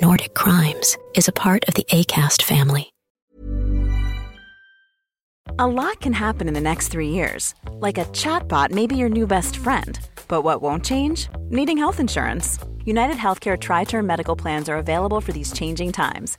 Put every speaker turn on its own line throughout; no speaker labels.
Nordic Crimes is a part of the ACAST family.
A lot can happen in the next three years. Like a chatbot may be your new best friend. But what won't change? Needing health insurance. United Healthcare Tri Term Medical Plans are available for these changing times.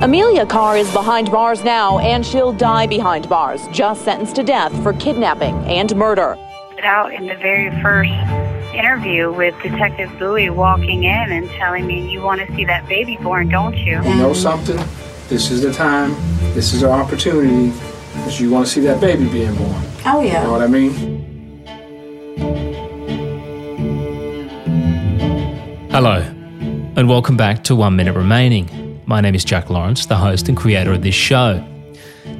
Emilia Carr is behind bars now, and she'll die behind bars, just sentenced to death for kidnapping and murder.
Out in the very first interview with Detective Bowie walking in and telling me, You want to see that baby born, don't you?
You know something? This is the time. This is our opportunity. Because you want to see that baby being born.
Oh, yeah.
You know what I mean?
Hello, and welcome back to One Minute Remaining. My name is Jack Lawrence, the host and creator of this show.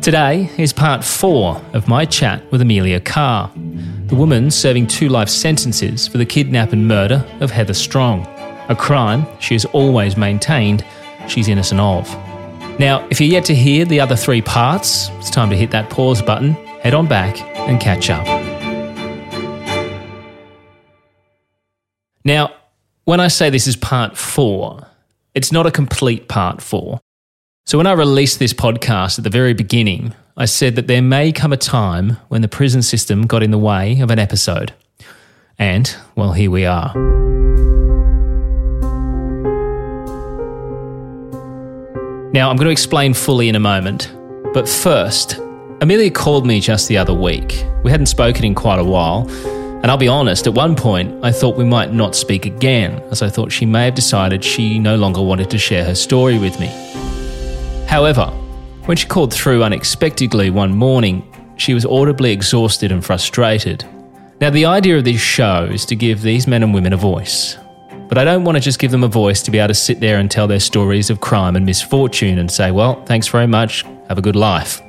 Today is part four of my chat with Emilia Carr, the woman serving two life sentences for the kidnap and murder of Heather Strong, a crime she has always maintained she's innocent of. Now, if you're yet to hear the other three parts, it's time to hit that pause button, head on back, and catch up. Now, when I say this is part four, it's not a complete part four. So when I released this podcast at the very beginning, I said that there may come a time when the prison system got in the way of an episode. And, well, here we are. Now, I'm going to explain fully in a moment. But first, Emilia called me just the other week. We hadn't spoken in quite a while. And I'll be honest, at one point, I thought we might not speak again, as I thought she may have decided she no longer wanted to share her story with me. However, when she called through unexpectedly one morning, she was audibly exhausted and frustrated. Now, the idea of this show is to give these men and women a voice. But I don't want to just give them a voice to be able to sit there and tell their stories of crime and misfortune and say, well, thanks very much, have a good life.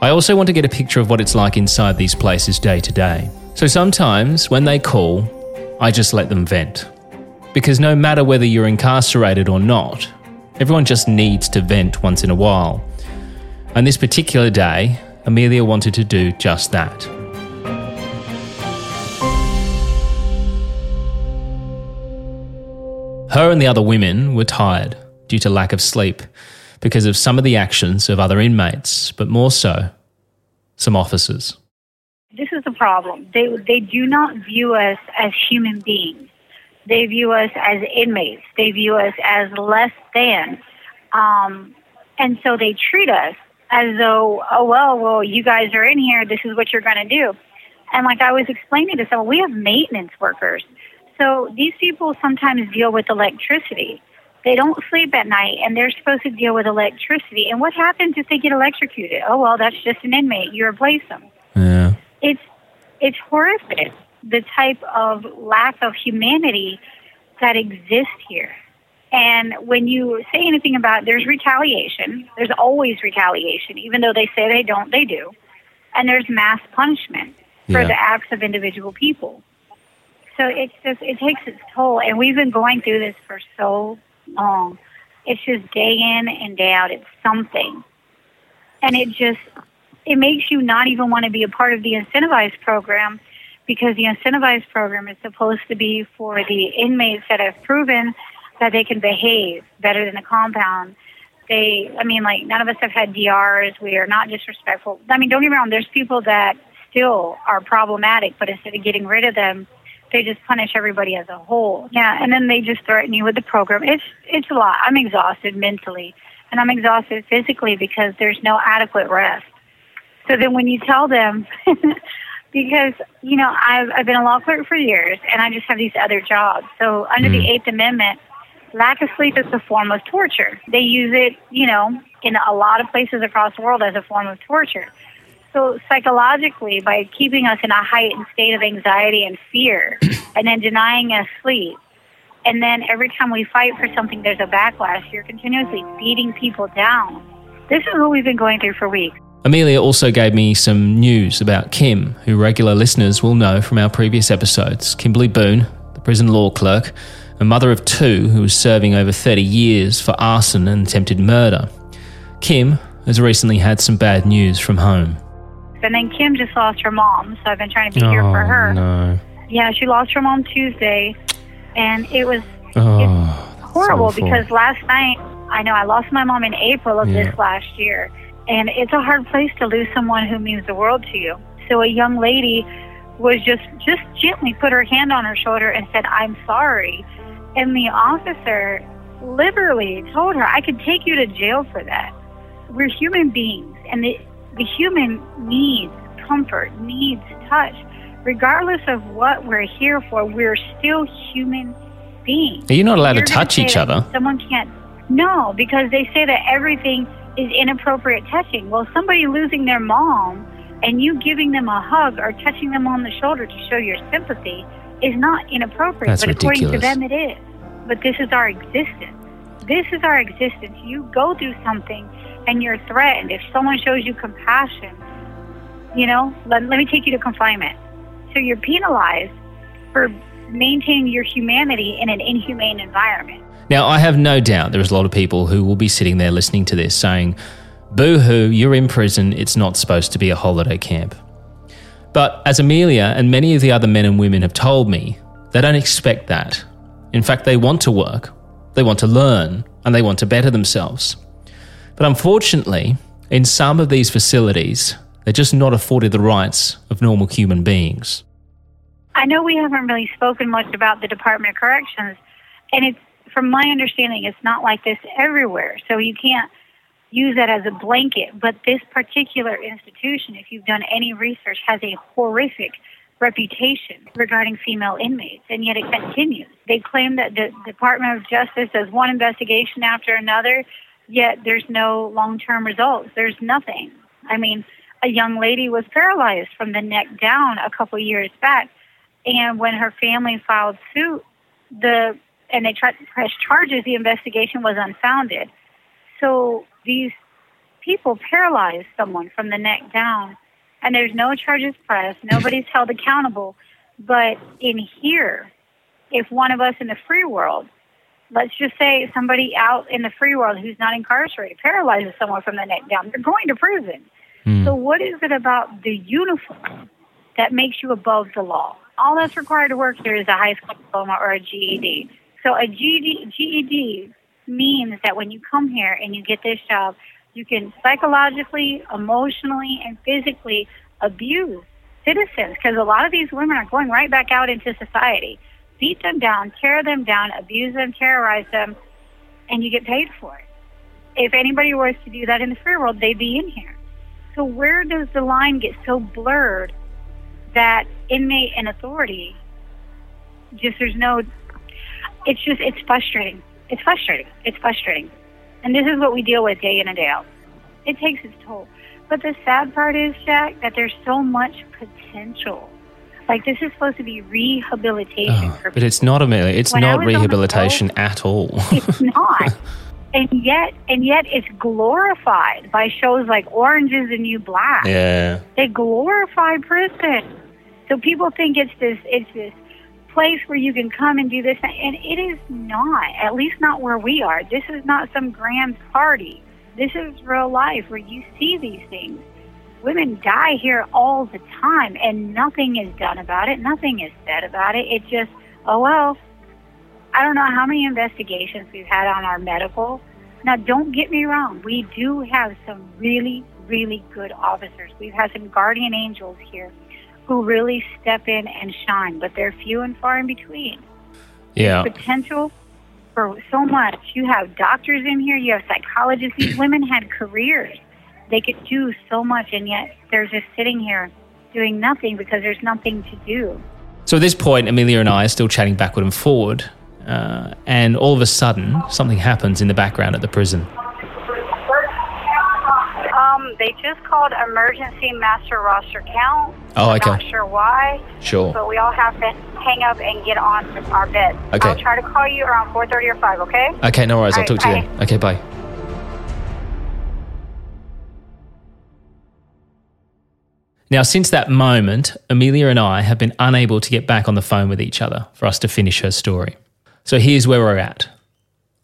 I also want to get a picture of what it's like inside these places day to day. So sometimes when they call, I just let them vent. Because no matter whether you're incarcerated or not, everyone just needs to vent once in a while. And this particular day, Emilia wanted to do just that. Her and the other women were tired due to lack of sleep because of some of the actions of other inmates, but more so, some officers.
This is the problem. They, they do not view us as human beings. They view us as inmates. They view us as less than. Um, and so they treat us as though, oh, well, well, you guys are in here. This is what you're going to do. And like I was explaining to someone, we have maintenance workers. So these people sometimes deal with electricity. They don't sleep at night and they're supposed to deal with electricity. And what happens if they get electrocuted? Oh, well, that's just an inmate. You replace them. It's, it's horrific, the type of lack of humanity that exists here. And when you say anything about there's retaliation, there's always retaliation, even though they say they don't, they do. And there's mass punishment for
Yeah.
the acts of individual people. So it's just it takes its toll, and we've been going through this for so long. It's just day in and day out. It's something, and it just it makes you not even want to be a part of the incentivized program because the incentivized program is supposed to be for the inmates that have proven that they can behave better than the compound. They, I mean, like none of us have had DRs. We are not disrespectful. I mean, don't get me wrong. There's people that still are problematic, but instead of getting rid of them, they just punish everybody as a whole. Yeah, and then they just threaten you with the program. It's it's a lot. I'm exhausted mentally, and I'm exhausted physically because there's no adequate rest. So then when you tell them, because you know I've I've been a law clerk for years, and I just have these other jobs. So under mm. the Eighth Amendment, lack of sleep is a form of torture. They use it, you know, in a lot of places across the world as a form of torture. So psychologically, by keeping us in a heightened state of anxiety and fear, and then denying us sleep, and then every time we fight for something, there's a backlash. You're continuously beating people down. This is what we've been going through for weeks.
Emilia also gave me some news about Kim, who regular listeners will know from our previous episodes. Kimberly Boone, the prison law clerk, a mother of two who was serving over 30 years for arson and attempted murder. Kim has recently had some bad news from home.
And then Kim just lost her mom, so I've been trying to be oh, here for oh, her.
No.
Yeah, she lost her mom Tuesday, and it was oh, horrible because last night, I know I lost my mom in April of yeah. this last year and it's a hard place to lose someone who means the world to you. So a young lady was just just gently put her hand on her shoulder and said, "I'm sorry," and the officer literally told her, "I could take you to jail for that." We're human beings, and the the human needs comfort, needs touch. Regardless of what we're here for, we're still human beings.
Are you not allowed You're to touch each other?
Someone can't. No, because they say that everything is inappropriate touching. Well, somebody losing their mom and you giving them a hug or touching them on the shoulder to show your sympathy is not inappropriate.
That's
but
ridiculous.
according to them, it is. But this is our existence. This is our existence. You go through something and you're threatened. If someone shows you compassion, you know, let, let me take you to confinement. So you're penalized for maintaining your humanity in an inhumane environment.
Now, I have no doubt there's a lot of people who will be sitting there listening to this saying, Boo hoo, you're in prison, it's not supposed to be a holiday camp. But as Emilia and many of the other men and women have told me, they don't expect that. In fact, they want to work, they want to learn, and they want to better themselves. But unfortunately, in some of these facilities, they're just not afforded the rights of normal human beings.
I know we haven't really spoken much about the Department of Corrections, and it's from my understanding, it's not like this everywhere. So you can't use that as a blanket. But this particular institution, if you've done any research, has a horrific reputation regarding female inmates, and yet it continues. They claim that the Department of Justice does one investigation after another, yet there's no long term results. There's nothing. I mean, a young lady was paralyzed from the neck down a couple years back, and when her family filed suit, the and they tried to press charges, the investigation was unfounded. So these people paralyzed someone from the neck down, and there's no charges pressed. Nobody's held accountable. But in here, if one of us in the free world, let's just say somebody out in the free world who's not incarcerated paralyzes someone from the neck down, they're going to prison. Mm. So what is it about the uniform that makes you above the law? All that's required to work here is a high school diploma or a GED. So a GED, GED means that when you come here and you get this job, you can psychologically, emotionally, and physically abuse citizens because a lot of these women are going right back out into society. Beat them down, tear them down, abuse them, terrorize them, and you get paid for it. If anybody was to do that in the free world, they'd be in here. So where does the line get so blurred that inmate and authority just there's no it's just it's frustrating. It's frustrating. It's frustrating. And this is what we deal with day in and day out. It takes its toll. But the sad part is, Jack, that there's so much potential. Like this is supposed to be rehabilitation.
Oh, but it's not, Emilia. It's when not rehabilitation at all.
it's not. And yet, and yet, it's glorified by shows like Orange is the New Black.
Yeah,
they glorify prison, so people think it's this, it's this place where you can come and do this. And it is not, at least not where we are. This is not some grand party. This is real life where you see these things. Women die here all the time, and nothing is done about it. Nothing is said about it. It just, oh well. I don't know how many investigations we've had on our medical. Now, don't get me wrong. We do have some really, really good officers. We've had some guardian angels here who really step in and shine, but they're few and far in between.
Yeah.
Potential for so much. You have doctors in here, you have psychologists. These women had careers. They could do so much, and yet they're just sitting here doing nothing because there's nothing to do.
So at this point, Emilia and I are still chatting backward and forward, uh, and all of a sudden, something happens in the background at the prison.
They just called emergency master roster count.
Oh, okay.
I'm not sure why.
Sure.
But we all have to hang up and get on our bed.
Okay.
I'll try to call you around 4:30 or 5. Okay.
Okay, no worries.
All
I'll talk to
right,
you then. Okay, bye. Now, since that moment, Emilia and I have been unable to get back on the phone with each other for us to finish her story. So here's where we're at.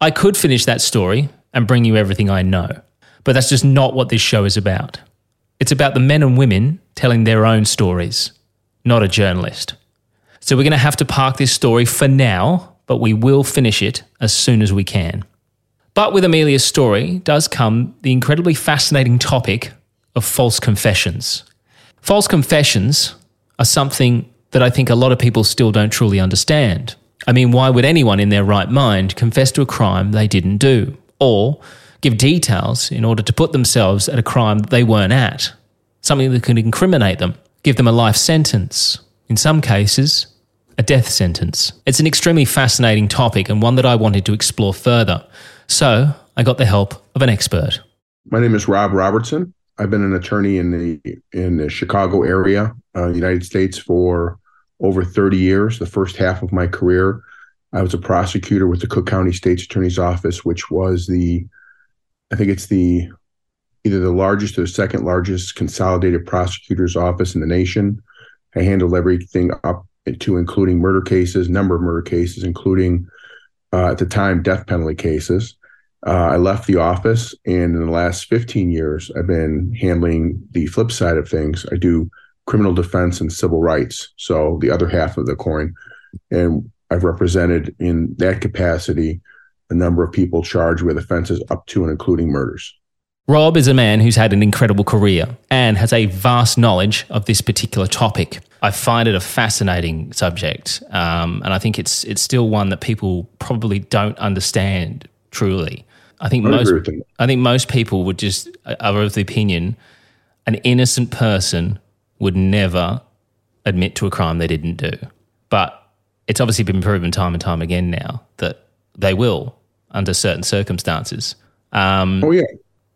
I could finish that story and bring you everything I know, but that's just not what this show is about. It's about the men and women telling their own stories, not a journalist. So we're going to have to park this story for now, but we will finish it as soon as we can. But with Emilia's story does come the incredibly fascinating topic of false confessions. False confessions are something that I think a lot of people still don't truly understand. I mean, why would anyone in their right mind confess to a crime they didn't do? Or give details in order to put themselves at a crime that they weren't at? Something that could incriminate them, give them a life sentence, in some cases, a death sentence. It's an extremely fascinating topic and one that I wanted to explore further. So I got the help of an expert.
My name is Rob Robertson. I've been an attorney in the in the Chicago area, uh, United States, for over 30 years. The first half of my career, I was a prosecutor with the Cook County State's Attorney's Office, which was the, I think it's the, either the largest or the second largest consolidated prosecutor's office in the nation. I handled everything up to including murder cases, number of murder cases, including uh, at the time death penalty cases. Uh, I left the office, and in the last 15 years, I've been handling the flip side of things. I do criminal defense and civil rights, so the other half of the coin. And I've represented in that capacity a number of people charged with offenses up to and including murders.
Rob is a man who's had an incredible career and has a vast knowledge of this particular topic. I find it a fascinating subject, um, and I think it's it's still one that people probably don't understand truly. I think
I
most
agree with.
I think most people would just are of the opinion an innocent person would never admit to a crime they didn't do. But it's obviously been proven time and time again now that they will under certain circumstances. Um,
oh yeah.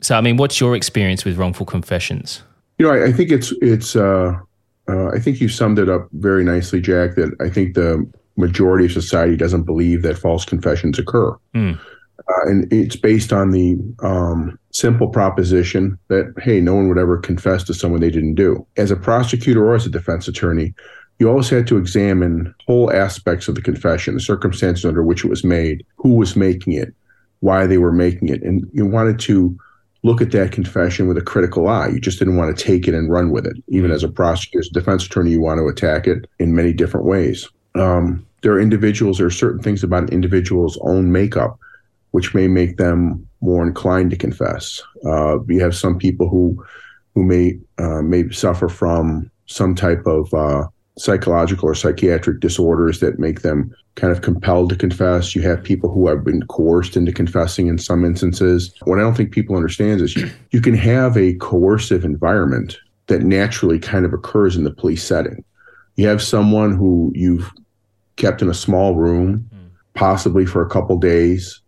So I mean, what's your experience with wrongful confessions?
You know, I, I think it's it's. Uh, uh, I think you summed it up very nicely, Jack. That I think the majority of society doesn't believe that false confessions occur,
Mm.
uh, and it's based on the um, simple proposition that hey, no one would ever confess to someone they didn't do. As a prosecutor or as a defense attorney, you always had to examine whole aspects of the confession, the circumstances under which it was made, who was making it, why they were making it, and you wanted to look at that confession with a critical eye. You just didn't want to take it and run with it. Even as a prosecutor, as a defense attorney, you want to attack it in many different ways. Um, there are individuals, there are certain things about an individual's own makeup which may make them more inclined to confess. Uh, you have some people who who may uh, may suffer from some type of uh, psychological or psychiatric disorders that make them kind of compelled to confess. You have people who have been coerced into confessing in some instances. What I don't think people understand is you, you can have a coercive environment that naturally kind of occurs in the police setting. You have someone who you've kept in a small room, possibly for a couple days.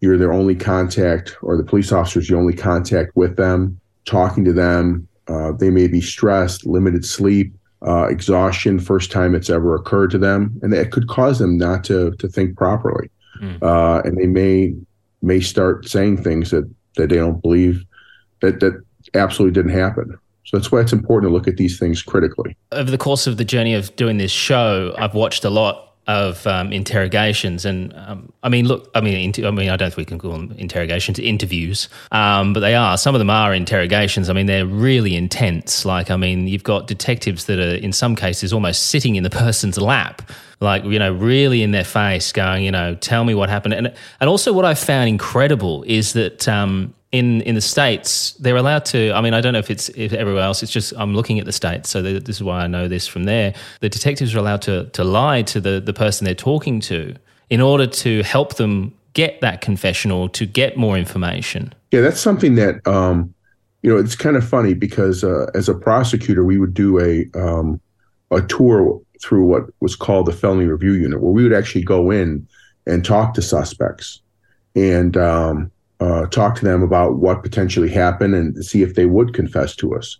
You're their only contact, or the police officer's your only contact with them, talking to them. Uh, they may be stressed, limited sleep, uh, exhaustion, first time it's ever occurred to them, and it could cause them not to to think properly. Uh, and they may may start saying things that that they don't believe that that absolutely didn't happen. So that's why it's important to look at these things critically.
Over the course of the journey of doing this show, I've watched a lot of um, interrogations, and um, I mean, look, I mean, inter- I mean, I don't think we can call them interrogations, interviews, um, but they are. Some of them are interrogations. I mean, they're really intense. Like, I mean, you've got detectives that are, in some cases, almost sitting in the person's lap, like you know, really in their face, going, you know, tell me what happened. And and also, what I found incredible is that. Um, in in the states, they're allowed to. I mean, I don't know if it's if everywhere else. It's just I'm looking at the states, so this is why I know this from there. The detectives are allowed to to lie to the the person they're talking to in order to help them get that confession or to get more information.
Yeah, that's something that um, you know. It's kind of funny because uh, as a prosecutor, we would do a um, a tour through what was called the felony review unit, where we would actually go in and talk to suspects and um, uh, talk to them about what potentially happened and see if they would confess to us.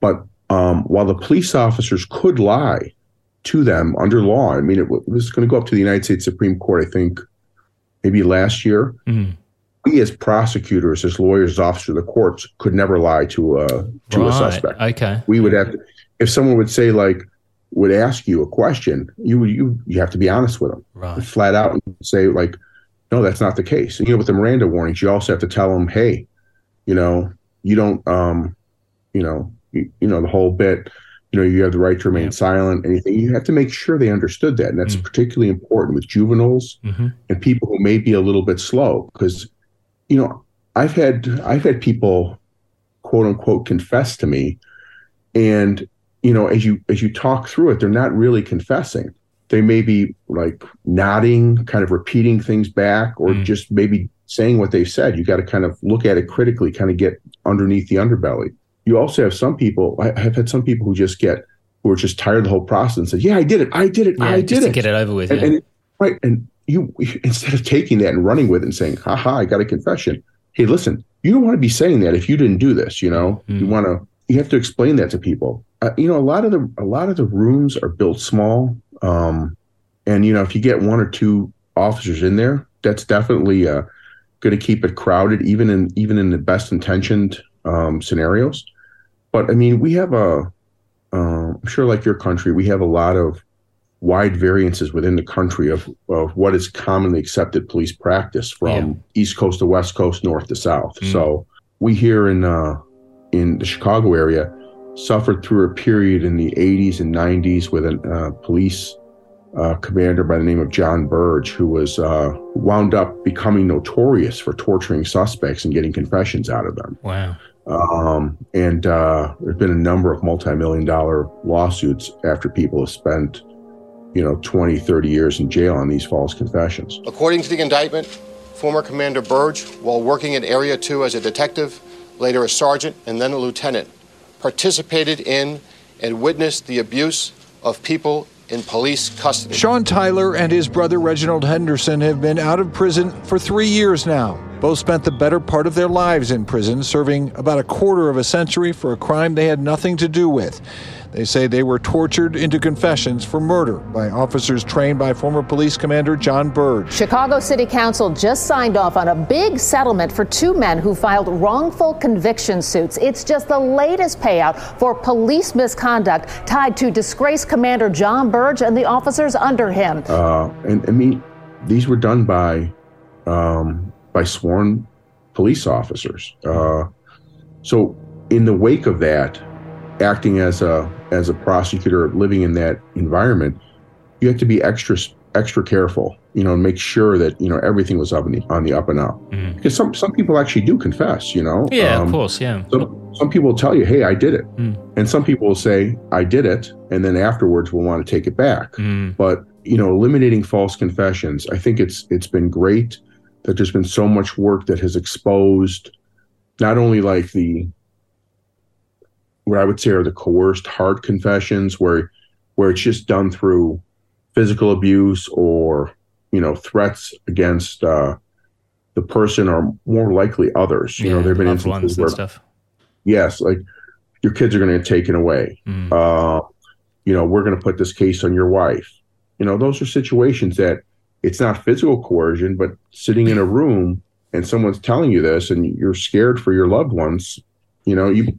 But um, while the police officers could lie to them under law, I mean, it, it was going to go up to the United States Supreme Court, I think, maybe last year.
Mm.
We, as prosecutors, as lawyers, as officers of the courts, could never lie to a to
right.
a suspect.
Okay.
We would have to, if someone would say like, would ask you a question, you you you have to be honest with them,
right.
flat out, and say like, no, that's not the case. And, you know, with the Miranda warnings, you also have to tell them, hey, you know, you don't, um, you know, you, you know, the whole bit, you know, you have the right to remain
Yeah.
silent, anything. You have to make sure they understood that. And that's
Mm.
particularly important with juveniles
hmm
and people who may be a little bit slow. Because, you know, I've had, I've had people quote unquote confess to me. And, you know, as you, as you talk through it, they're not really confessing they may be like nodding, kind of repeating things back, or
Mm.
just maybe saying what they said. You got to kind of look at it critically, kind of get underneath the underbelly. You also have some people, I have had some people who just get, who are just tired of the whole process and say, Yeah, I did it. I did it.
Yeah,
I did it.
get it over with.
and,
yeah.
and- right. And you, instead of taking that and running with it and saying, "Ha ha, I got a confession. Hey, listen, you don't want to be saying that if you didn't do this, you know,
Mm.
you want to, you have to explain that to people. Uh, you know, a lot of the, a lot of the rooms are built small. Um, and you know, if you get one or two officers in there, that's definitely uh, going to keep it crowded, even in even in the best intentioned um, scenarios. But I mean, we have a, uh, I'm sure, like your country, we have a lot of wide variances within the country of of what is commonly accepted police practice from East Coast to West Coast, North to South.
Mm.
So we here in uh, in the Chicago area suffered through a period in the 80s and 90s with a uh, police uh, commander by the name of John Burge, who was uh, wound up becoming notorious for torturing suspects and getting confessions out of them.
wow.
Um, and uh, there's been a number of multi-million dollar lawsuits after people have spent, you know, 20, 30 years in jail on these false confessions.
According to the indictment, former Commander Burge, while working in Area 2 as a detective, later a sergeant, and then a lieutenant, participated in and witnessed the abuse of people in police custody.
Sean Tyler and his brother Reginald Henderson have been out of prison for three years now. Both spent the better part of their lives in prison, serving about a quarter of a century for a crime they had nothing to do with. They say they were tortured into confessions for murder by officers trained by former police commander John Burge.
Chicago City Council just signed off on a big settlement for two men who filed wrongful conviction suits. It's just the latest payout for police misconduct tied to disgraced Commander John Burge and the officers under him.
Uh, and I mean, these were done by um, by sworn police officers. Uh, so, in the wake of that, acting as a as a prosecutor, living in that environment, you have to be extra extra careful. You know, and make sure that you know everything was up on the on the up and up.
Mhm.
Because some some people actually do confess. You know.
Yeah, of
Um,
course. Yeah.
Some, some people will tell you, "Hey, I did it,"
Mm.
and some people will say, "I did it," and then afterwards will want to take it back.
Mm.
But you know, eliminating false confessions, I think it's it's been great that there's been so much work that has exposed not only like the what I would say are the coerced hard confessions where where it's just done through physical abuse or you know threats against uh, the person or more likely others. You know, there've been
loved ones
instances
and
where
stuff.
yes, like your kids are going to get taken away.
Mm.
Uh, you know, we're going to put this case on your wife. You know, those are situations that it's not physical coercion, but sitting in a room and someone's telling you this and you're scared for your loved ones, you know, you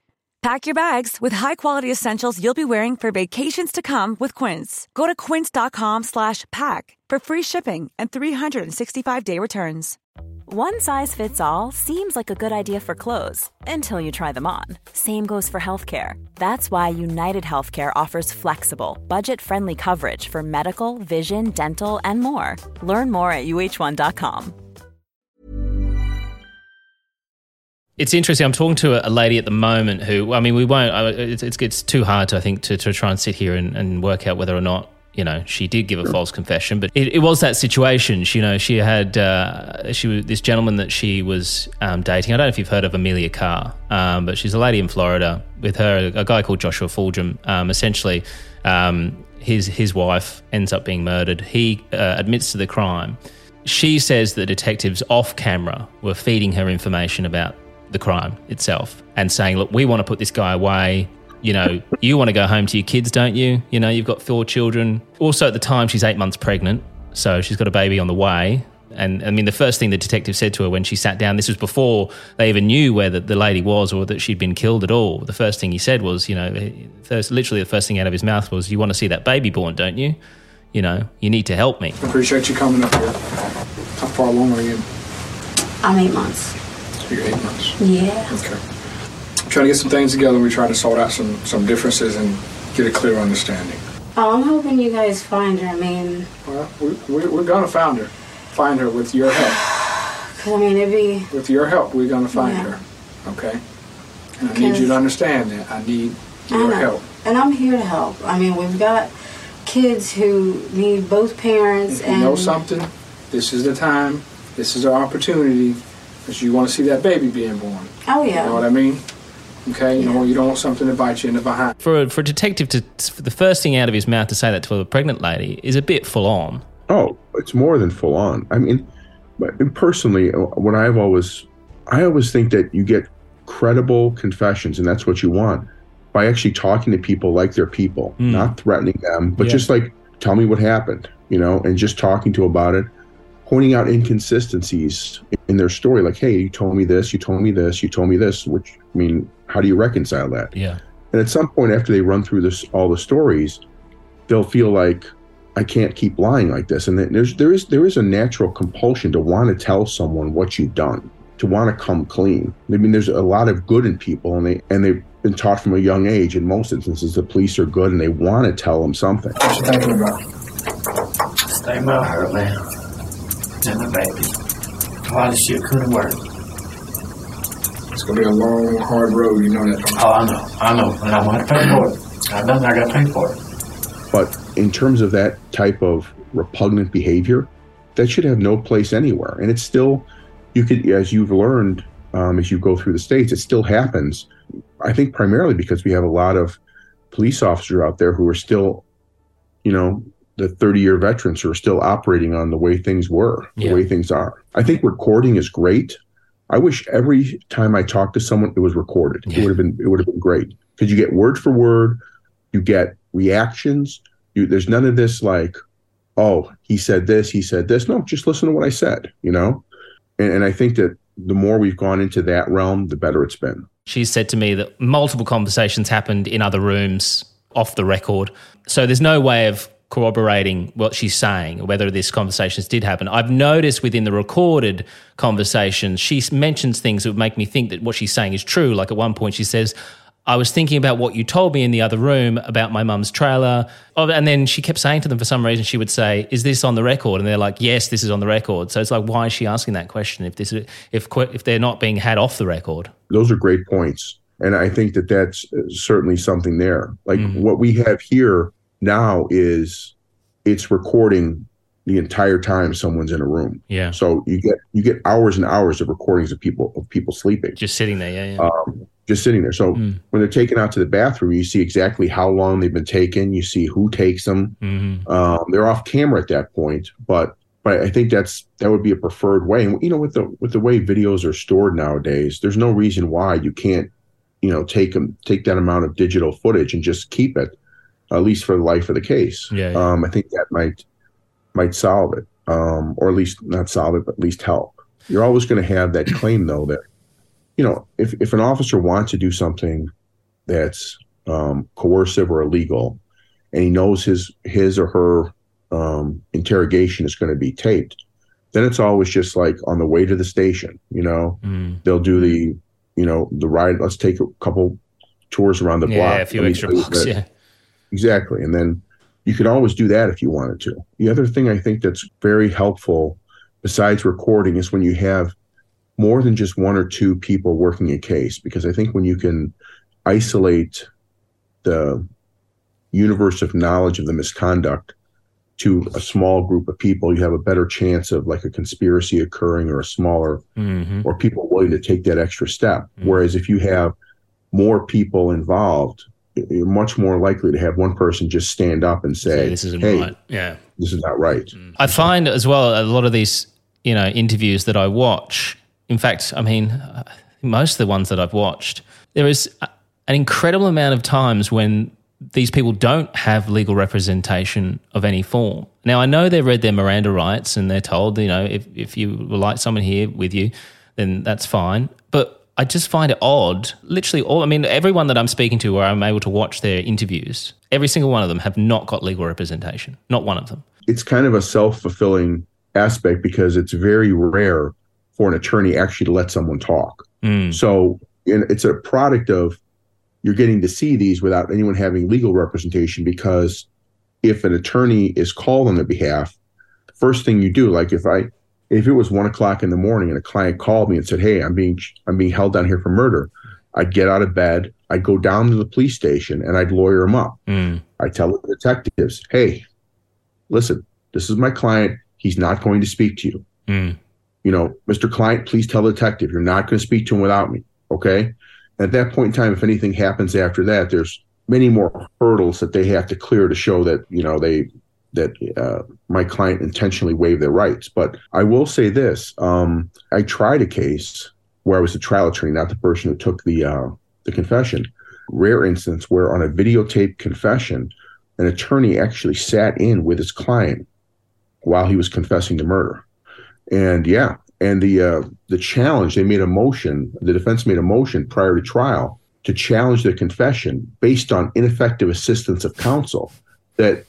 Pack your bags with high-quality essentials you'll be wearing for vacations to come with Quince. Go to quince.com/pack for free shipping and 365-day returns.
One size fits all seems like a good idea for clothes until you try them on. Same goes for healthcare. That's why United Healthcare offers flexible, budget-friendly coverage for medical, vision, dental, and more. Learn more at uh1.com.
It's interesting. I'm talking to a lady at the moment who, I mean, we won't. It's, it's, it's too hard, to, I think, to, to try and sit here and, and work out whether or not you know she did give a false confession. But it, it was that situation. She, you know, she had uh, she was this gentleman that she was um, dating. I don't know if you've heard of Emilia Carr, um, but she's a lady in Florida. With her, a guy called Joshua Fulgham. Um, essentially, um, his his wife ends up being murdered. He uh, admits to the crime. She says that detectives off camera were feeding her information about the crime itself and saying, look, we want to put this guy away. You know, you want to go home to your kids, don't you? You know, you've got four children. Also, at the time, she's eight months pregnant. So she's got a baby on the way. And I mean, the first thing the detective said to her when she sat down, this was before they even knew where the, the lady was or that she'd been killed at all. The first thing he said was, you know, first, literally the first thing out of his mouth was, You want to see that baby born, don't you? You know, you need to help me.
I appreciate you coming up here. How far along are you?
I'm eight months.
You're eight months.
Yeah.
Okay. Trying to get some things together. We try to sort out some some differences and get a clear understanding.
Oh, I'm hoping you guys find her. I mean,
Well, we, we, we're gonna find her. Find her with your help.
cause I mean, it'd be
With your help, we're gonna find
Yeah.
her. Okay. And I need you to understand that. I need your
know.
help.
and I'm here to help. I mean, we've got kids who need both parents,
If you
and
know something, this is the time. This is our opportunity. Because you want to see that baby being born.
oh yeah,
You know what I mean? Okay. You know you don't want something to bite you in the behind.
For a, for a detective to, for the first thing out of his mouth to say that to a pregnant lady is a bit full on.
Oh, it's more than full on. I mean, personally, uh, what I've always, I always think that you get credible confessions, and that's what you want by actually talking to people like they're people,
Mm.
not threatening them, but
Yeah.
just like tell me what happened, you know, and just talking to about it, pointing out inconsistencies in their story, like, hey, you told me this, you told me this, you told me this. Which I mean, how do you reconcile that?
Yeah.
And at some point, after they run through this all the stories, they'll feel like I can't keep lying like this. And then there's there is there is a natural compulsion to want to tell someone what you've done, to want to come clean. I mean, there's a lot of good in people, and they and they've been taught from a young age. In most instances, the police are good, and they want to tell them something.
What you thinking about?
Stay my hurt, man. And the baby. A lot of shit couldn't work.
It's gonna be a long, hard road. You know that.
Oh, I know. I know. And I want to pay for it. I know I got to pay for it.
But in terms of that type of repugnant behavior, that should have no place anywhere. And it's still, you could, as you've learned um, as you go through the states, it still happens. I think primarily because we have a lot of police officers out there who are still, you know, the 30 year veterans who are still operating on the way things were,
Yeah.
the way things are. I think recording is great. I wish every time I talk to someone, it was recorded. It would have been, it would have been great because you get word for word, you get reactions. You, there's none of this like, oh, he said this, he said this. No, just listen to what I said, you know? And, and I think that the more we've gone into that realm, the better it's been.
She said to me that multiple conversations happened in other rooms off the record. So there's no way of corroborating what she's saying, whether these conversations did happen. I've noticed within the recorded conversations, she mentions things that would make me think that what she's saying is true. Like at one point, she says, I was thinking about what you told me in the other room about my mum's trailer. Oh, and then she kept saying to them for some reason, she would say, Is this on the record? And they're like, Yes, this is on the record. So it's like, why is she asking that question if this if if they're not being had off the record?
Those are great points. And I think that that's certainly something there. Like mm-hmm. what we have here now is it's recording the entire time someone's in a room.
Yeah.
So you get you get hours and hours of recordings of people of people sleeping.
Just sitting there, yeah, yeah.
Um, just sitting there. So mm. when they're taken out to the bathroom, you see exactly how long they've been taken. You see who takes them.
Mm-hmm.
Um, they're off camera at that point, but but I think that's that would be a preferred way. And you know, with the with the way videos are stored nowadays, there's no reason why you can't, you know, take them take that amount of digital footage and just keep it, at least for the life of the case.
Yeah, yeah.
Um, I think that might might solve it, um, or at least not solve it, but at least help. You're always going to have that claim, though, that you know, if if an officer wants to do something that's um, coercive or illegal, and he knows his his or her um, interrogation is going to be taped, then it's always just like on the way to the station. You know,
mm.
they'll do the you know the ride. Let's take a couple tours around the
yeah,
block.
Yeah, a few extra blocks. Yeah,
exactly. And then you could always do that if you wanted to. The other thing I think that's very helpful besides recording is when you have more than just one or two people working a case, because I think when you can isolate the universe of knowledge of the misconduct to a small group of people, you have a better chance of like a conspiracy occurring or a smaller
mm-hmm.
or people willing to take that extra step.
Mm-hmm.
Whereas if you have more people involved, you're much more likely to have one person just stand up and say,
"This isn't
hey,
right." Yeah,
this is not right.
I find as well a lot of these, you know, interviews that I watch. In fact, I mean, most of the ones that I've watched, there is an incredible amount of times when these people don't have legal representation of any form. Now, I know they've read their Miranda rights and they're told, you know, if, if you would like someone here with you, then that's fine. But I just find it odd. Literally, all I mean, everyone that I'm speaking to, where I'm able to watch their interviews, every single one of them have not got legal representation. Not one of them.
It's kind of a self fulfilling aspect because it's very rare for an attorney actually to let someone talk.
Mm.
So it's a product of you're getting to see these without anyone having legal representation because if an attorney is called on their behalf, the first thing you do, like if I if it was one o'clock in the morning and a client called me and said, "Hey, I'm being I'm being held down here for murder," I'd get out of bed, I'd go down to the police station, and I'd lawyer him up.
Mm.
I tell the detectives, "Hey, listen, this is my client. He's not going to speak to you.
Mm.
You know, Mr. Client, please tell the detective you're not going to speak to him without me. Okay." At that point in time, if anything happens after that, there's many more hurdles that they have to clear to show that you know they that uh, my client intentionally waived their rights. But I will say this: um, I tried a case where I was the trial attorney, not the person who took the uh, the confession. Rare instance where on a videotape confession, an attorney actually sat in with his client while he was confessing to murder. And yeah, and the uh, the challenge they made a motion. The defense made a motion prior to trial to challenge the confession based on ineffective assistance of counsel. That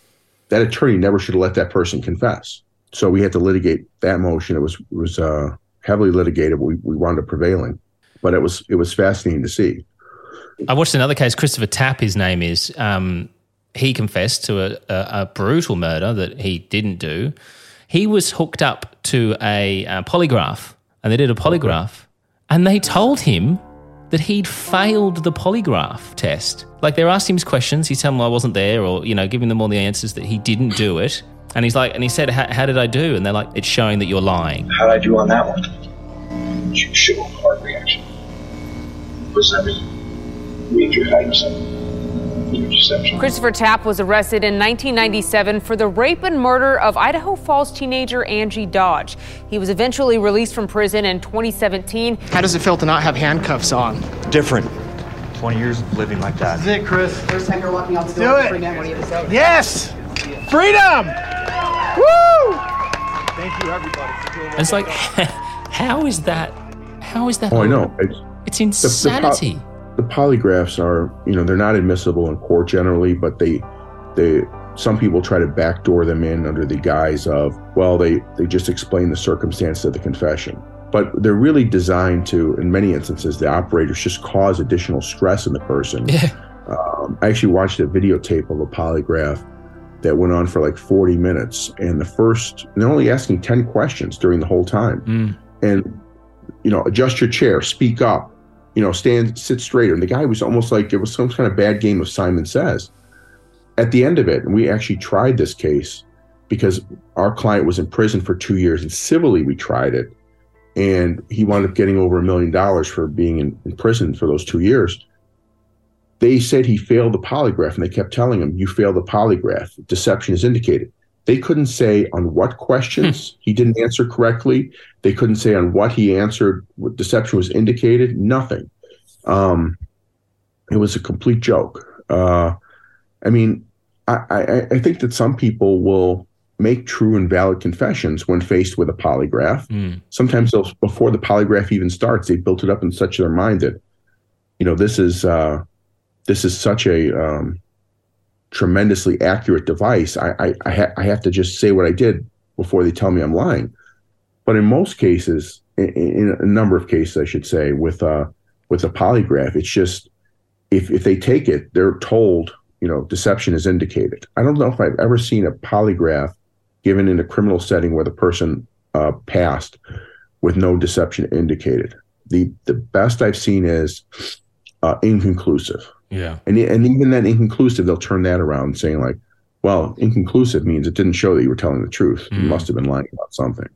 that attorney never should have let that person confess. So we had to litigate that motion. It was it was uh, heavily litigated. We we wound up prevailing, but it was it was fascinating to see.
I watched another case. Christopher Tapp, his name is. Um, he confessed to a, a, a, brutal murder that he didn't do. He was hooked up to a, a polygraph, and they did a polygraph, and they told him that he'd failed the polygraph test. Like they're asking him questions, he's telling them I wasn't there, or you know, giving them all the answers that he didn't do it. And he's like, and he said, "How did I do?" And they're like, "It's showing that you're lying."
How did I do on that one? Show heart reaction. Was everything? Major heights.
Christopher Tapp was arrested in 1997 for the rape and murder of Idaho Falls teenager Angie Dodge. He was eventually released from prison in 2017.
How does it feel to not have handcuffs on?
Different. 20 years of living like that.
This is it, Chris.
First time you're walking out the
Do
door.
it.
Freedom, what do you have?
Yes! Freedom! Woo!
Thank you, everybody.
And it's like, how is that? How is that?
Oh, I know. It's,
it's insanity.
The, the, the polygraphs are, you know, they're not admissible in court generally, but they, they, some people try to backdoor them in under the guise of, well, they, they just explain the circumstance of the confession. but they're really designed to, in many instances, the operators just cause additional stress in the person.
Yeah.
Um, I actually watched a videotape of a polygraph that went on for like 40 minutes, and the first, they're only asking 10 questions during the whole time.
Mm.
And, you know, adjust your chair, speak up, you know, stand, sit straighter. And the guy was almost like it was some kind of bad game of Simon Says. At the end of it, and we actually tried this case because our client was in prison for two years, and civilly we tried it and he wound up getting over a million dollars for being in, in, prison for those two years. They said he failed the polygraph, and they kept telling him, "You failed the polygraph. Deception is indicated." They couldn't say on what questions hmm. he didn't answer correctly. They couldn't say on what he answered. What deception was indicated. Nothing. Um, it was a complete joke. Uh, I mean, I, I, I think that some people will make true and valid confessions when faced with a polygraph. Mm. Sometimes before the polygraph even starts, they built it up in such their mind that, you know, this is uh, this is such a um, tremendously accurate device. I I, I, ha- I, have to just say what I did before they tell me I'm lying. But in most cases, in, in a number of cases, I should say, with uh, with a polygraph, it's just if if they take it, they're told you know, deception is indicated. I don't know if I've ever seen a polygraph given in a criminal setting where the person uh, passed with no deception indicated. The the best I've seen is uh, inconclusive.
Yeah.
And and even then inconclusive, they'll turn that around saying like, well, inconclusive means it didn't show that you were telling the truth. Mm. You must have been lying about something.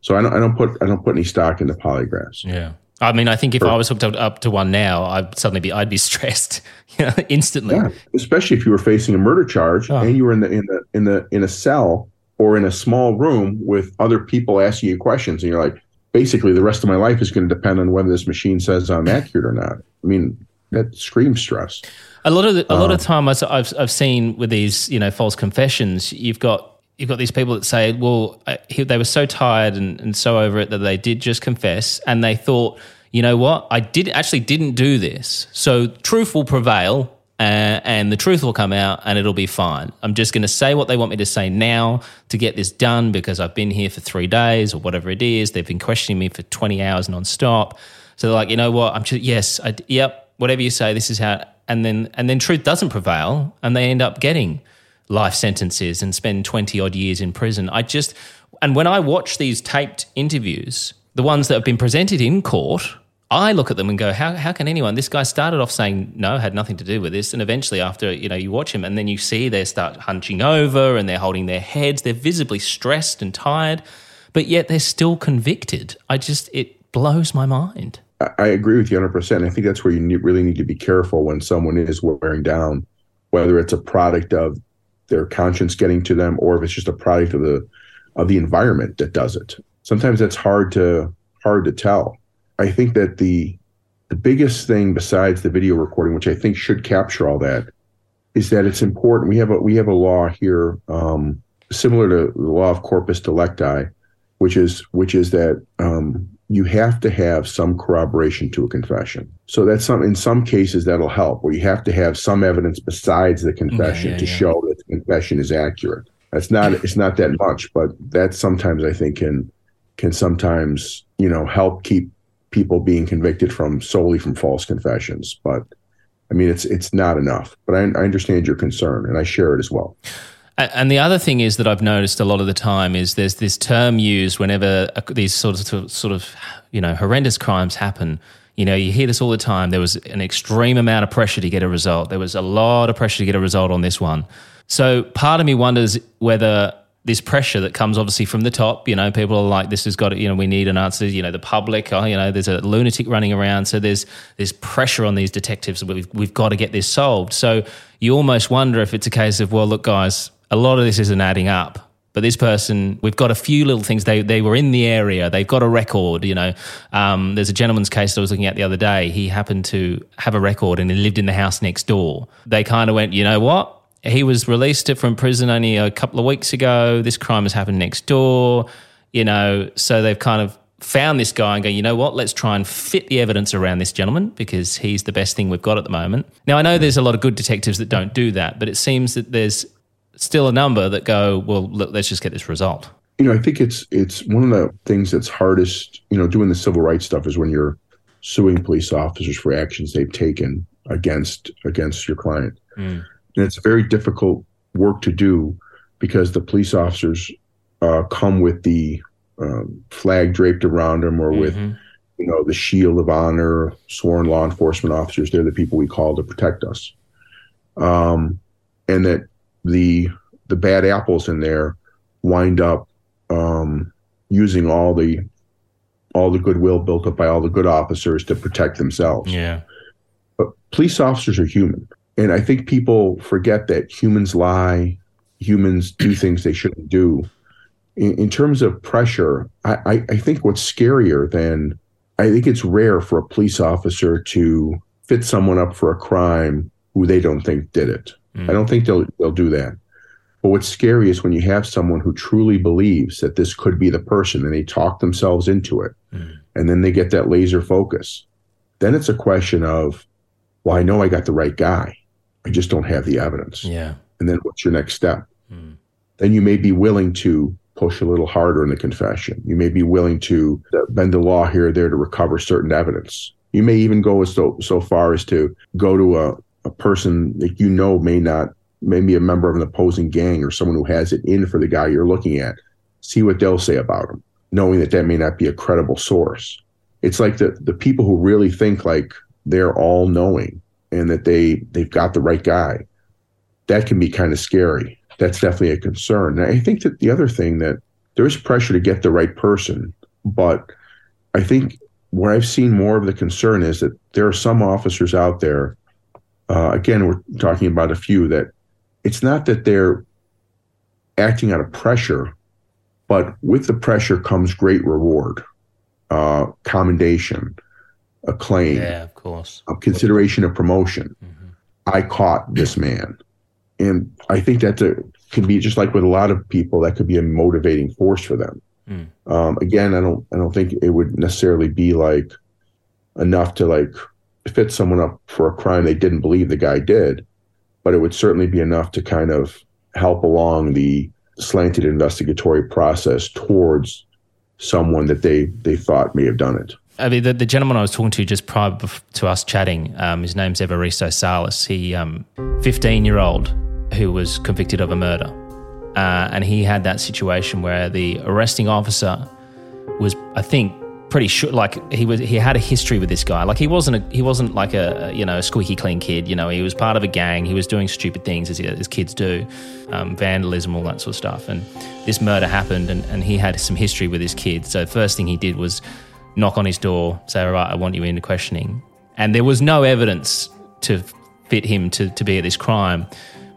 So I don't I don't put I don't put any stock into polygraphs.
Yeah. I mean, I think if I was hooked up to one now, I'd suddenly be I'd be stressed, you know, instantly.
Yeah, especially if you were facing a murder charge oh. and you were in the in the in the in a cell or in a small room with other people asking you questions, and you're like, basically, the rest of my life is going to depend on whether this machine says I'm accurate or not. I mean, that screams stress.
A lot of the, a lot of uh, time I've I've seen with these you know false confessions, you've got you've got these people that say, well, uh, they were so tired and, and so over it that they did just confess and they thought, you know what, I did actually didn't do this. So truth will prevail uh, and the truth will come out and it'll be fine. I'm just going to say what they want me to say now to get this done because I've been here for three days or whatever it is. They've been questioning me for 20 hours nonstop. So they're like, you know what, I'm just, yes, I, yep, whatever you say, this is how, and then, and then truth doesn't prevail and they end up getting life sentences and spend 20 odd years in prison. I just, and when I watch these taped interviews, the ones that have been presented in court, I look at them and go, how, how can anyone? This guy started off saying no, had nothing to do with this, and eventually, after you know, you watch him, and then you see they start hunching over and they're holding their heads. They're visibly stressed and tired, but yet they're still convicted. I just it blows my mind.
I agree with you 100. percent. I think that's where you need, really need to be careful when someone is wearing down, whether it's a product of their conscience getting to them or if it's just a product of the of the environment that does it. Sometimes that's hard to hard to tell. I think that the the biggest thing besides the video recording which i think should capture all that is that it's important. We have a we have a law here um, similar to the law of corpus delicti which is which is that um, you have to have some corroboration to a confession. So that's some in some cases that'll help where you have to have some evidence besides the confession yeah, yeah, to yeah. show that the confession is accurate. That's not it's not that much, but that sometimes I think can can sometimes, you know, help keep people being convicted from solely from false confessions. But I mean it's it's not enough. But I, I understand your concern and I share it as well.
And the other thing is that I've noticed a lot of the time is there's this term used whenever these sort of sort of you know horrendous crimes happen. You know, you hear this all the time. There was an extreme amount of pressure to get a result. There was a lot of pressure to get a result on this one. So part of me wonders whether this pressure that comes obviously from the top, you know, people are like, this has got to, you know, we need an answer. You know, the public, oh, you know, there's a lunatic running around. So there's there's pressure on these detectives. We've, we've got to get this solved. So you almost wonder if it's a case of, well, look, guys, a lot of this isn't adding up. But this person, we've got a few little things. They they were in the area. They've got a record. You know, um, there's a gentleman's case I was looking at the other day. He happened to have a record and he lived in the house next door. They kind of went, you know what? He was released from prison only a couple of weeks ago. This crime has happened next door. You know, so they've kind of found this guy and go, you know what, let's try and fit the evidence around this gentleman because he's the best thing we've got at the moment. Now, I know there's a lot of good detectives that don't do that, but it seems that there's still a number that go, well, look, let's just get this result.
you know, I think it's it's one of the things that's hardest, you know, doing the civil rights stuff is when you're suing police officers for actions they've taken against against your client.
Mm.
And it's very difficult work to do because the police officers uh, come with the um, flag draped around them or with
Mhm.
you know the shield of honor sworn law enforcement officers they're the people we call to protect us um, and that the the bad apples in there wind up um, using all the all the goodwill built up by all the good officers to protect themselves.
Yeah.
but police officers are human. And i think people forget that humans lie humans do things they shouldn't do. In, in terms of pressure I, I, I think what's scarier than i think it's rare for a police officer to fit someone up for a crime who they don't think did it i don't think they'll they'll do that. But what's scary is when you have someone who truly believes that this could be the person and they talk themselves into it and then they get that laser focus then it's a question of well i know i got the right guy. I just don't have the evidence.
Yeah.
and then what's your next step? Hmm. Then you may be willing to push a little harder in the confession. You may be willing to uh, bend the law here or there to recover certain evidence. You may even go as so, so far as to go to a, a person that you know may not may be a member of an opposing gang or someone who has it in for the guy you're looking at see what they'll say about him knowing that that may not be a credible source. It's like the the people who really think like they're all knowing and that they they've got the right guy that can be kind of scary. That's definitely a concern. And i think that the other thing that there is pressure to get the right person but i think where i've seen more of the concern is that there are some officers out there uh, again we're talking about a few that it's not that they're acting out of pressure but with the pressure comes great reward uh, commendation acclaim
Yeah, of course.
a consideration of promotion. I caught this man, and I think that can be just like with a lot of people. That could be a motivating force for them.
Mm.
Um, again, I don't, I don't think it would necessarily be like enough to like fit someone up for a crime they didn't believe the guy did, but it would certainly be enough to kind of help along the slanted investigatory process towards someone that they they thought may have done it.
I mean, the, the gentleman I was talking to just prior to us chatting, um, his name's Evaristo Salas. He, um, 15 year old who was convicted of a murder. Uh, and he had that situation where the arresting officer was, I think, pretty sure. Like he was, he had a history with this guy. Like he wasn't, a, he wasn't like a you know a squeaky clean kid. You know, he was part of a gang. He was doing stupid things as, as kids do, um, vandalism, all that sort of stuff. And this murder happened, and, and he had some history with his kid. So first thing he did was knock on his door, say, "All right, I want you into questioning." And there was no evidence to fit him to to be at this crime.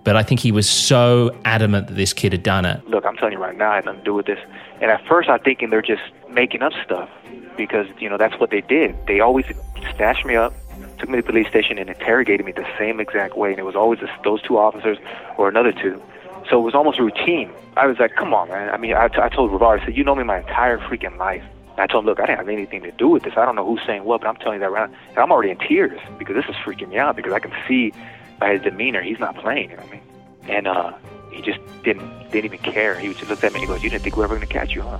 But I think he was so adamant that this kid had done it.
Look, I'm telling you right now, I had nothing to do with this. And at first, I'm thinking they're just making up stuff because you know that's what they did. They always snatched me up, took me to the police station, and interrogated me the same exact way. And it was always this, those two officers or another two. So it was almost routine. I was like, "Come on, man." I mean, I, t- I told Rivard, I said, "You know me my entire freaking life." And I told him, "Look, I didn't have anything to do with this. I don't know who's saying what, but I'm telling you that right now. And I'm already in tears because this is freaking me out because I can see by his demeanor he's not playing. You know what I mean?" And uh, he just didn't didn't even care. He just looked at me and he goes, "You didn't think we were ever going to catch you, huh?"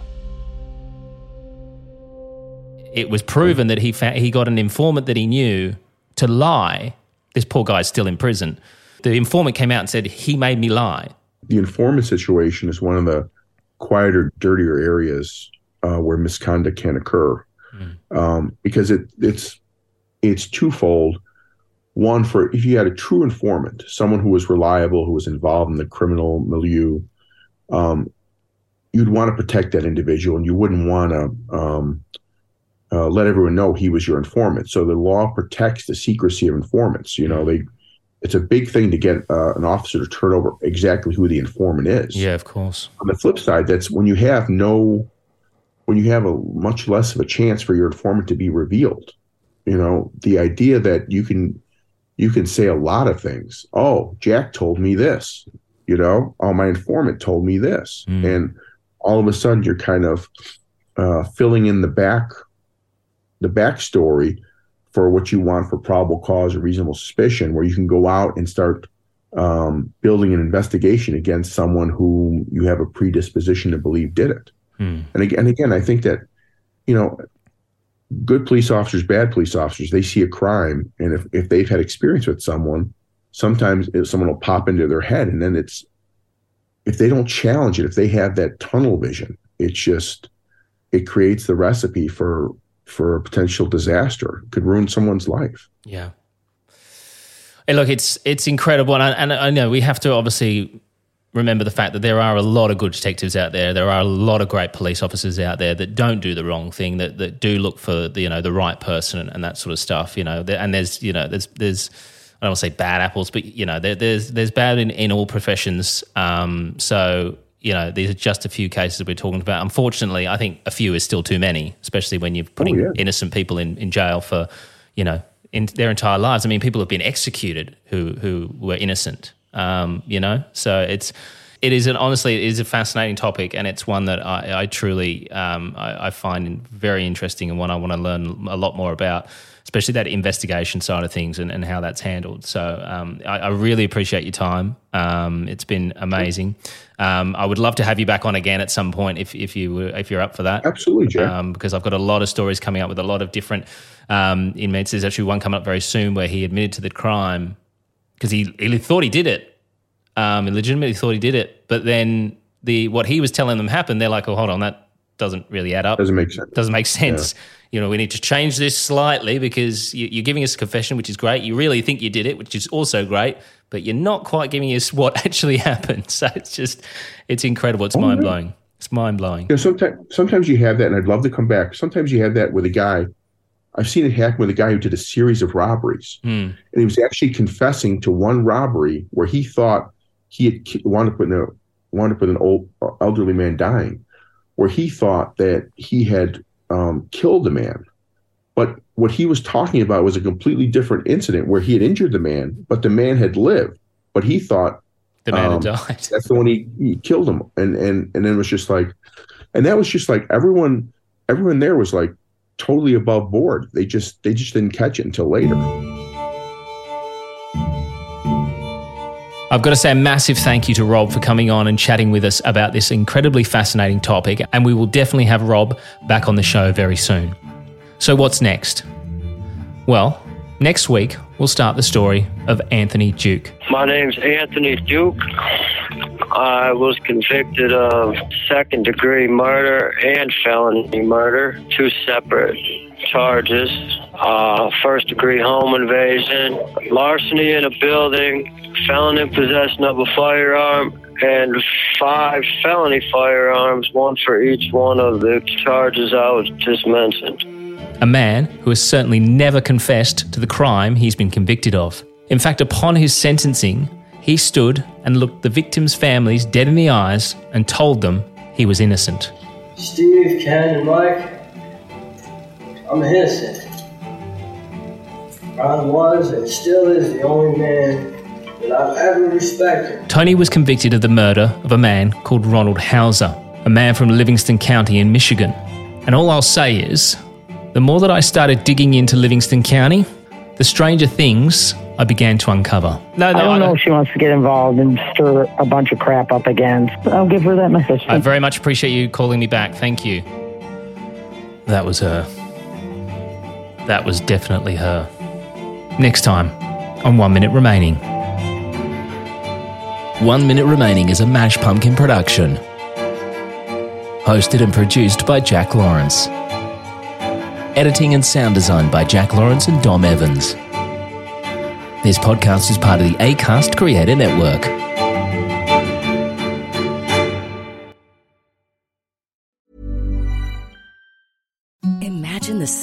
It was proven that he fa- he got an informant that he knew to lie. This poor guy's still in prison. The informant came out and said he made me lie.
the informant situation is one of the quieter, dirtier areas uh, where misconduct can occur um, because it it's it's twofold. One for if you had a true informant, someone who was reliable, who was involved in the criminal milieu, um, you'd want to protect that individual, and you wouldn't want to um, uh, let everyone know he was your informant. So the law protects the secrecy of informants. You know, they it's a big thing to get uh, an officer to turn over exactly who the informant is.
Yeah, of course.
On the flip side, that's when you have no, when you have a much less of a chance for your informant to be revealed. You know, the idea that you can, you can say a lot of things. Oh, Jack told me this. You know, oh, my informant told me this, and all of a sudden you're kind of uh, filling in the back, the backstory for what you want for probable cause or reasonable suspicion, where you can go out and start um, building an investigation against someone whom you have a predisposition to believe did it.
Hmm.
And again, and again, I think that you know, good police officers, bad police officers, they see a crime, and if if they've had experience with someone, sometimes someone will pop into their head, and then it's if they don't challenge it, if they have that tunnel vision, it's just it creates the recipe for for a potential disaster. Could ruin someone's life.
Yeah. Look, it's it's incredible, and I, and I know we have to obviously remember the fact that there are a lot of good detectives out there. There are a lot of great police officers out there that don't do the wrong thing, that that do look for the you know the right person and, and that sort of stuff. You know, and there's you know there's there's I don't want to say bad apples, but you know there, there's there's bad in, in all professions. Um, so you know these are just a few cases we're talking about. Unfortunately, I think a few is still too many, especially when you're putting
yeah.
innocent people in, in jail for you know in their entire lives. I mean, people have been executed who who were innocent. Um, you know, so it's it is an honestly it is a fascinating topic, and it's one that I, I truly um, I, I find very interesting and one I want to learn a lot more about. Especially that investigation side of things and, and how that's handled. So um, I, I really appreciate your time. Um, it's been amazing. Um, I would love to have you back on again at some point if, if you were, if you're up for that.
Absolutely, Jack.
Um, because I've got a lot of stories coming up with a lot of different um, inmates. There's actually one coming up very soon where he admitted to the crime because he, he thought he did it. Um, he legitimately thought he did it, but then the what he was telling them happened. They're like, "Oh, hold on, that doesn't really add up.
Doesn't make sense.
Doesn't make sense. You know, we need to change this slightly because you, you're giving us a confession, which is great. You really think you did it, which is also great, but you're not quite giving us what actually happened. So it's just, it's incredible. It's
Oh,
mind blowing. It's mind blowing.
You know, sometimes sometimes you have that, and I'd love to come back. Sometimes you have that with a guy. I've seen it happen with a guy who did a series of robberies,
Hmm.
and he was actually confessing to one robbery where he thought he had wound up with a wound up with an old elderly man dying, where he thought that he had um, killed the man. But what he was talking about was a completely different incident where he had injured the man, but the man had lived. But he thought
The man
um,
had died.
that's the one he, he killed him, and and and then it was just like, and that was just like everyone, everyone there was like totally above board. They just they just didn't catch it until later.
I've got to say a massive thank you to Rob for coming on and chatting with us about this incredibly fascinating topic. And we will definitely have Rob back on the show very soon. So, what's next? Well, next week we'll start the story of Anthony Duke.
My name's Anthony Duke. I was convicted of second degree murder and felony murder, two separate charges. Uh, first degree home invasion, larceny in a building, felon in possession of a firearm, and five felony firearms, one for each one of the charges I was just mentioned.
a man who has certainly never confessed to the crime he's been convicted of. In fact, upon his sentencing, he stood and looked the victims' families dead in the eyes and told them he was innocent.
Steve, Ken, and Mike, I'm innocent. Ron was and still is the only man that I've ever respected.
Tony was convicted of the murder of a man called Ronald Hauser, a man from Livingston County in Michigan. And all I'll say is, the more that I started digging into Livingston County, the stranger things I began to uncover. No, no,
I don't know if she wants to get involved and stir a bunch of crap up again. I'll give her that message.
I very much appreciate you calling me back. Thank you. That was her. That was definitely her. Next time on One Minute Remaining.
One Minute Remaining is a Mashed Pumpkin production. Hosted and produced by Jack Lawrence. Editing and sound design by Jack Lawrence and Dom Evans. This podcast is part of the ACAST Creator Network.